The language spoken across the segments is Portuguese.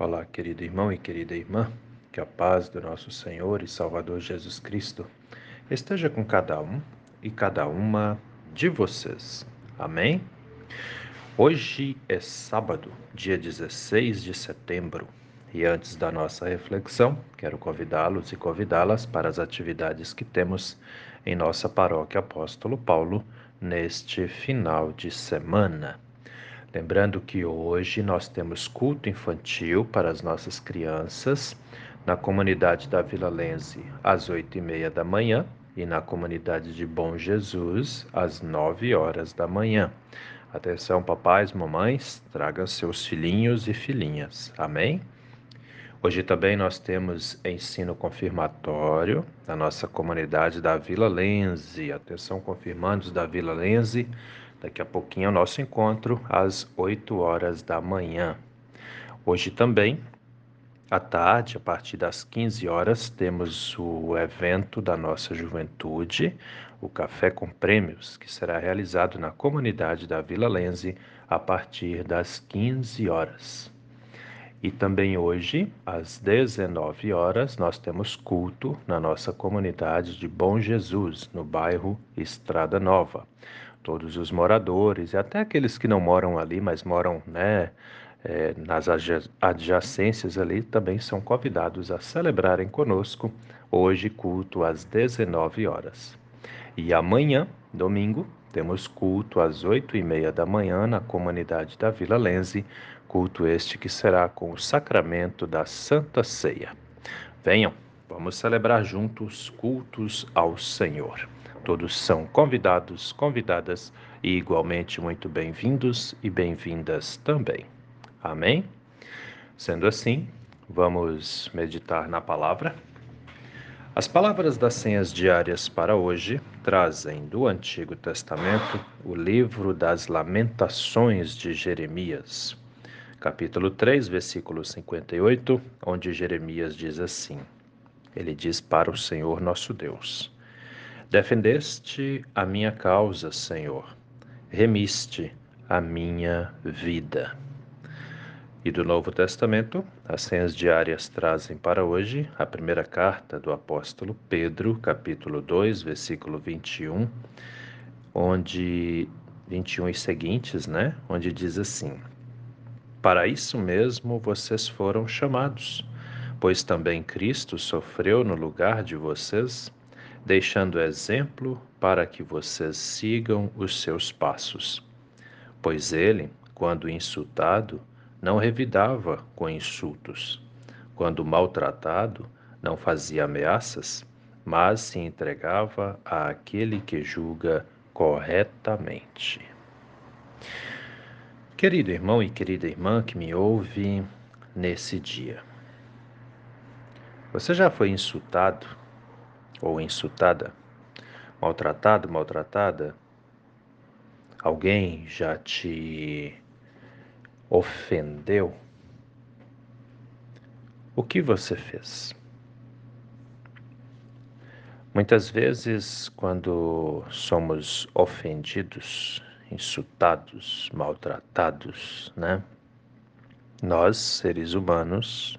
Olá, querido irmão e querida irmã, que a paz do nosso Senhor e Salvador Jesus Cristo esteja com cada um e cada uma de vocês. Amém? Hoje é sábado, dia 16 de setembro, e antes da nossa reflexão, quero convidá-los e convidá-las para as atividades que temos em nossa paróquia Apóstolo Paulo neste final de semana. Lembrando que hoje nós temos culto infantil para as nossas crianças na comunidade da Vila Lense às oito e meia da manhã e na comunidade de Bom Jesus às nove horas da manhã. Atenção, papais, mamães, tragam seus filhinhos e filhinhas. Amém? Hoje também nós temos ensino confirmatório na nossa comunidade da Vila Lense. Atenção, confirmandos da Vila Lense Daqui a pouquinho é o nosso encontro às 8 horas da manhã. Hoje também, à tarde, a partir das 15 horas, temos o evento da nossa juventude, o Café com Prêmios, que será realizado na comunidade da Vila Lense a partir das 15 horas. E também hoje, às 19 horas, nós temos culto na nossa comunidade de Bom Jesus, no bairro Estrada Nova todos os moradores e até aqueles que não moram ali, mas moram né, é, nas adjacências ali, também são convidados a celebrarem conosco hoje culto às 19 horas. E amanhã, domingo, temos culto às oito e meia da manhã na comunidade da Vila Lense, culto este que será com o sacramento da Santa Ceia. Venham, vamos celebrar juntos cultos ao Senhor. Todos são convidados, convidadas e igualmente muito bem-vindos e bem-vindas também. Amém? Sendo assim, vamos meditar na palavra. As palavras das senhas diárias para hoje trazem do Antigo Testamento o livro das Lamentações de Jeremias, capítulo 3, versículo 58, onde Jeremias diz assim: Ele diz para o Senhor nosso Deus: Defendeste a minha causa, Senhor, remiste a minha vida. E do Novo Testamento, as senhas diárias trazem para hoje a primeira carta do apóstolo Pedro, capítulo 2, versículo 21, onde 21 e seguintes, né? Onde diz assim: Para isso mesmo vocês foram chamados, pois também Cristo sofreu no lugar de vocês deixando exemplo para que vocês sigam os seus passos. Pois ele, quando insultado, não revidava com insultos. Quando maltratado, não fazia ameaças, mas se entregava àquele que julga corretamente. Querido irmão e querida irmã que me ouve nesse dia, você já foi insultado ou insultada, maltratado, maltratada, alguém já te ofendeu, o que você fez? Muitas vezes, quando somos ofendidos, insultados, maltratados, né? Nós, seres humanos,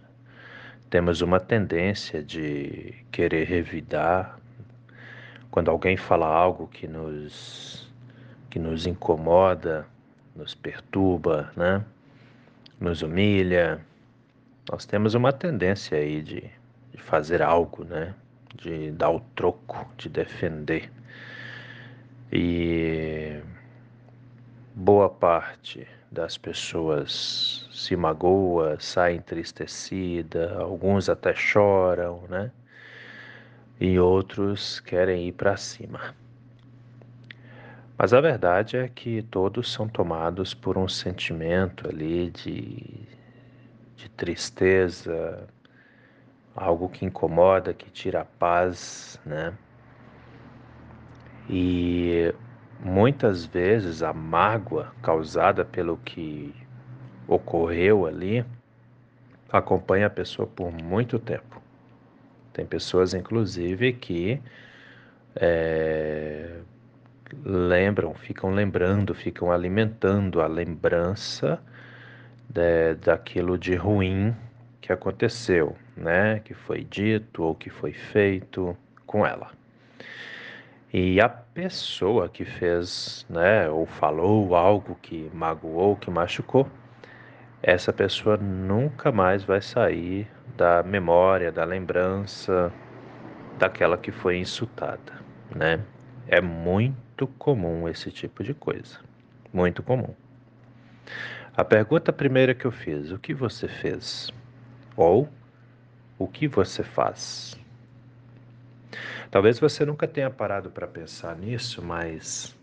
temos uma tendência de querer revidar quando alguém fala algo que nos que nos incomoda, nos perturba, né? Nos humilha. Nós temos uma tendência aí de, de fazer algo, né? De dar o troco, de defender. E boa parte das pessoas se magoa, sai entristecida, alguns até choram, né? E outros querem ir para cima. Mas a verdade é que todos são tomados por um sentimento ali de, de tristeza, algo que incomoda, que tira a paz, né? E muitas vezes a mágoa causada pelo que ocorreu ali acompanha a pessoa por muito tempo. Tem pessoas, inclusive, que é, lembram, ficam lembrando, ficam alimentando a lembrança de, daquilo de ruim que aconteceu, né? Que foi dito ou que foi feito com ela. E a pessoa que fez, né, ou falou algo que magoou, que machucou, essa pessoa nunca mais vai sair da memória, da lembrança daquela que foi insultada, né? É muito comum esse tipo de coisa. Muito comum. A pergunta primeira que eu fiz: o que você fez? Ou o que você faz? Talvez você nunca tenha parado para pensar nisso, mas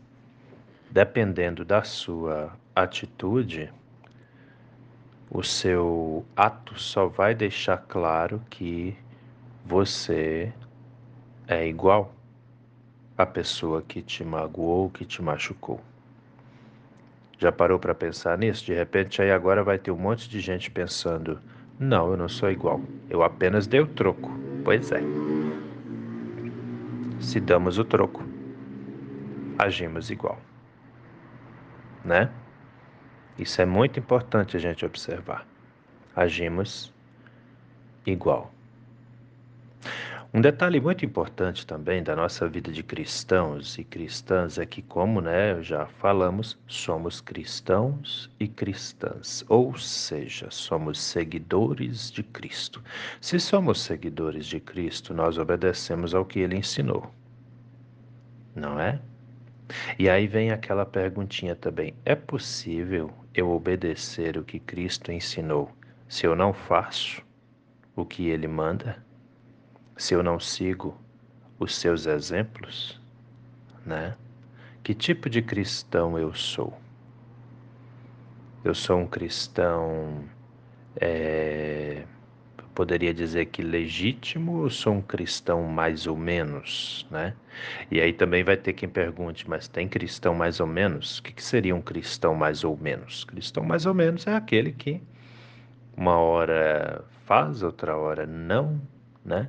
dependendo da sua atitude, o seu ato só vai deixar claro que você é igual à pessoa que te magoou, que te machucou. Já parou para pensar nisso? De repente, aí agora vai ter um monte de gente pensando: não, eu não sou igual, eu apenas dei o troco. Pois é. Se damos o troco, agimos igual. Né? Isso é muito importante a gente observar. Agimos igual. Um detalhe muito importante também da nossa vida de cristãos e cristãs é que, como né, já falamos, somos cristãos e cristãs, ou seja, somos seguidores de Cristo. Se somos seguidores de Cristo, nós obedecemos ao que ele ensinou, não é? E aí vem aquela perguntinha também: é possível eu obedecer o que Cristo ensinou se eu não faço o que ele manda? Se eu não sigo os seus exemplos? Né? Que tipo de cristão eu sou? Eu sou um cristão. É poderia dizer que legítimo ou sou um cristão mais ou menos, né? E aí também vai ter quem pergunte, mas tem cristão mais ou menos? O que, que seria um cristão mais ou menos? Cristão mais ou menos é aquele que uma hora faz, outra hora não, né?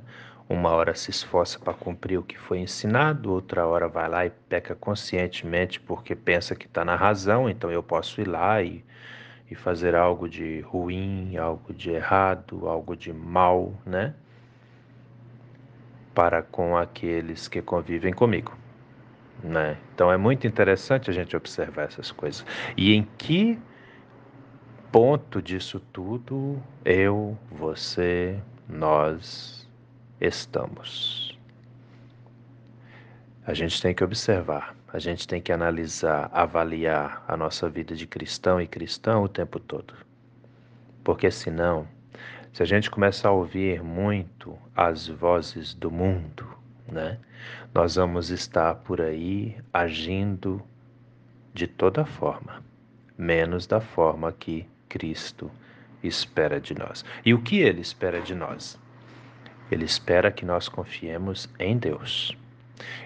Uma hora se esforça para cumprir o que foi ensinado, outra hora vai lá e peca conscientemente porque pensa que está na razão, então eu posso ir lá e e fazer algo de ruim, algo de errado, algo de mal, né? Para com aqueles que convivem comigo, né? Então é muito interessante a gente observar essas coisas. E em que ponto disso tudo eu, você, nós estamos? A gente tem que observar a gente tem que analisar, avaliar a nossa vida de cristão e cristão o tempo todo. Porque senão, se a gente começar a ouvir muito as vozes do mundo, né, nós vamos estar por aí agindo de toda forma, menos da forma que Cristo espera de nós. E o que ele espera de nós? Ele espera que nós confiemos em Deus.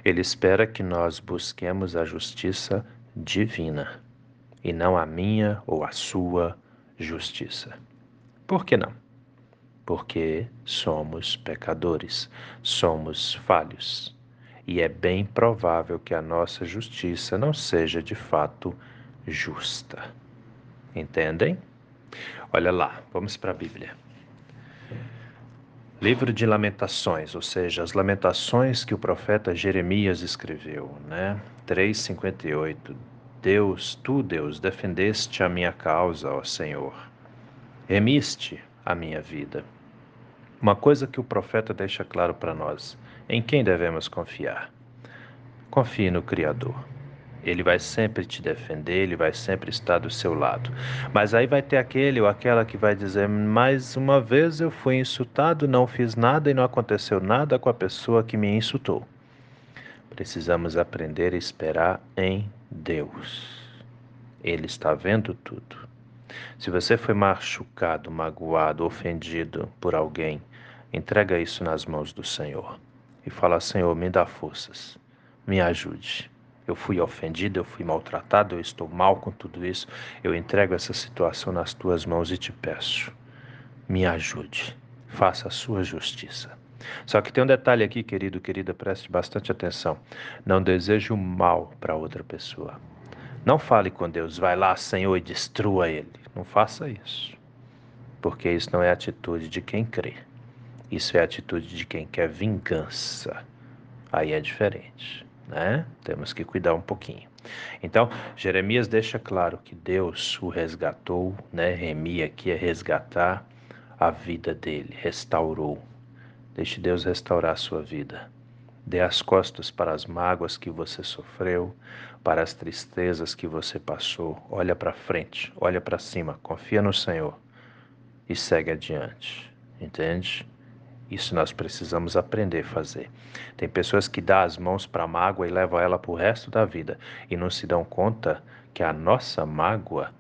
Ele espera que nós busquemos a justiça divina e não a minha ou a sua justiça. Por que não? Porque somos pecadores, somos falhos, e é bem provável que a nossa justiça não seja de fato justa. Entendem? Olha lá, vamos para a Bíblia. Livro de Lamentações, ou seja, as lamentações que o profeta Jeremias escreveu, né? 3:58. Deus, tu, Deus, defendeste a minha causa, ó Senhor. Remiste a minha vida. Uma coisa que o profeta deixa claro para nós: em quem devemos confiar? Confie no Criador. Ele vai sempre te defender, ele vai sempre estar do seu lado. Mas aí vai ter aquele ou aquela que vai dizer: mais uma vez eu fui insultado, não fiz nada e não aconteceu nada com a pessoa que me insultou. Precisamos aprender a esperar em Deus. Ele está vendo tudo. Se você foi machucado, magoado, ofendido por alguém, entrega isso nas mãos do Senhor e fala: Senhor, me dá forças, me ajude eu fui ofendido, eu fui maltratado, eu estou mal com tudo isso. Eu entrego essa situação nas tuas mãos e te peço, me ajude, faça a sua justiça. Só que tem um detalhe aqui, querido, querida, preste bastante atenção. Não deseje o mal para outra pessoa. Não fale com Deus, vai lá, Senhor, e destrua ele. Não faça isso. porque isso não é atitude de quem crê. Isso é atitude de quem quer vingança. Aí é diferente, né? Temos que cuidar um pouquinho. Então, Jeremias deixa claro que Deus o resgatou, né? Remi aqui é resgatar a vida dele, restaurou. Deixe Deus restaurar a sua vida. Dê as costas para as mágoas que você sofreu, para as tristezas que você passou. Olha para frente, olha para cima, confia no Senhor e segue adiante. Entende? Isso nós precisamos aprender a fazer. Tem pessoas que dão as mãos para a mágoa e levam ela para o resto da vida e não se dão conta que a nossa mágoa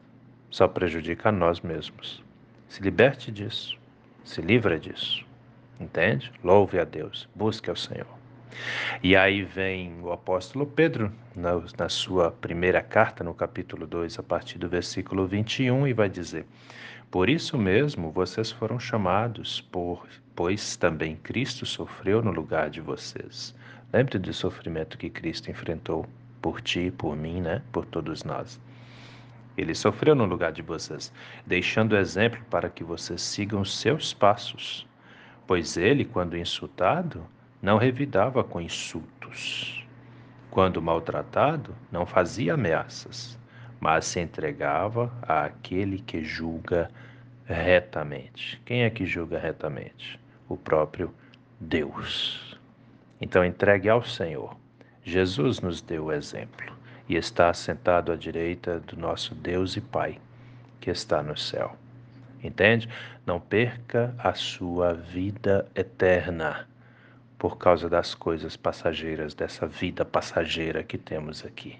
só prejudica a nós mesmos. Se liberte disso. Se livra disso. Entende? Louve a Deus. Busque ao Senhor. E aí vem o apóstolo Pedro, na, na, sua primeira carta, no capítulo 2, a partir do versículo 21, e vai dizer: Por isso mesmo vocês foram chamados, por, pois também Cristo sofreu no lugar de vocês. Lembre do sofrimento que Cristo enfrentou por ti, por mim, né? Por todos nós. Ele sofreu no lugar de vocês, deixando exemplo para que vocês sigam seus passos. Pois ele, quando insultado, não revidava com insultos. Quando maltratado, não fazia ameaças, mas se entregava àquele que julga retamente. Quem é que julga retamente? O próprio Deus. Então entregue ao Senhor. Jesus nos deu o exemplo e está sentado à direita do nosso Deus e Pai, que está no céu. Entende? Não perca a sua vida eterna por causa das coisas passageiras, dessa vida passageira que temos aqui.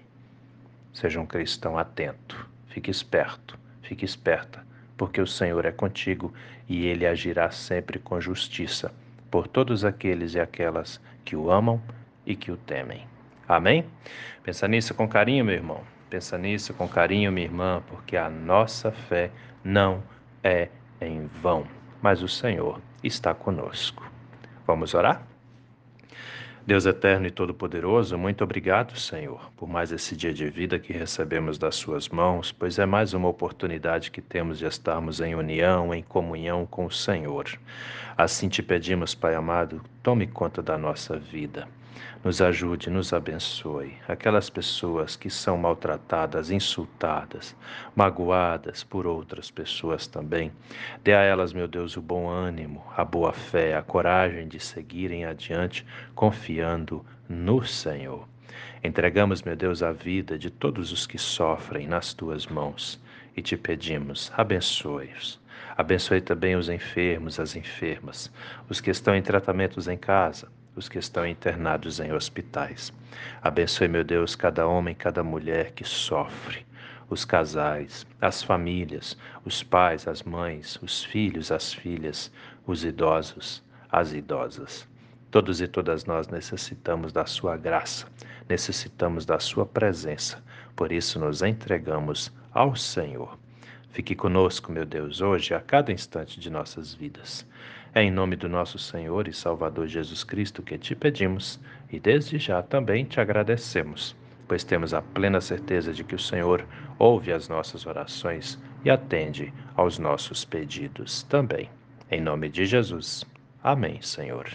Seja um cristão atento, fique esperto, fique esperta, porque o Senhor é contigo e ele agirá sempre com justiça por todos aqueles e aquelas que o amam e que o temem. Amém? Pensa nisso com carinho, meu irmão. Pensa nisso com carinho, minha irmã, porque a nossa fé não é em vão, mas o Senhor está conosco. Vamos orar? Deus eterno e todo-poderoso, muito obrigado, Senhor, por mais esse dia de vida que recebemos das Suas mãos, pois é mais uma oportunidade que temos de estarmos em união, em comunhão com o Senhor. Assim te pedimos, Pai amado, tome conta da nossa vida. Nos ajude, nos abençoe. Aquelas pessoas que são maltratadas, insultadas, magoadas por outras pessoas também. Dê a elas, meu Deus, o bom ânimo, a boa fé, a coragem de seguirem adiante, confiando no Senhor. Entregamos, meu Deus, a vida de todos os que sofrem nas tuas mãos e te pedimos, abençoe-os. Abençoe também os enfermos, as enfermas, os que estão em tratamentos em casa os que estão internados em hospitais. Abençoe, meu Deus, cada homem, cada mulher que sofre, os casais, as famílias, os pais, as mães, os filhos, as filhas, os idosos, as idosas. Todos e todas nós necessitamos da Sua graça, necessitamos da Sua presença, por isso nos entregamos ao Senhor. Fique conosco, meu Deus, hoje, a cada instante de nossas vidas. É em nome do nosso Senhor e Salvador Jesus Cristo que te pedimos e desde já também te agradecemos, pois temos a plena certeza de que o Senhor ouve as nossas orações e atende aos nossos pedidos também. Em nome de Jesus. Amém, Senhor.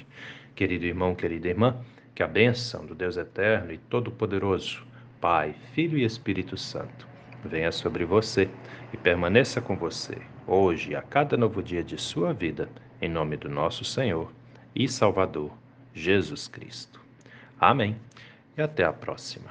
Querido irmão, querida irmã, que a bênção do Deus eterno e todo-poderoso, Pai, Filho e Espírito Santo, venha sobre você e permaneça com você, hoje e a cada novo dia de sua vida em nome do nosso Senhor e Salvador, Jesus Cristo. Amém. E até a próxima.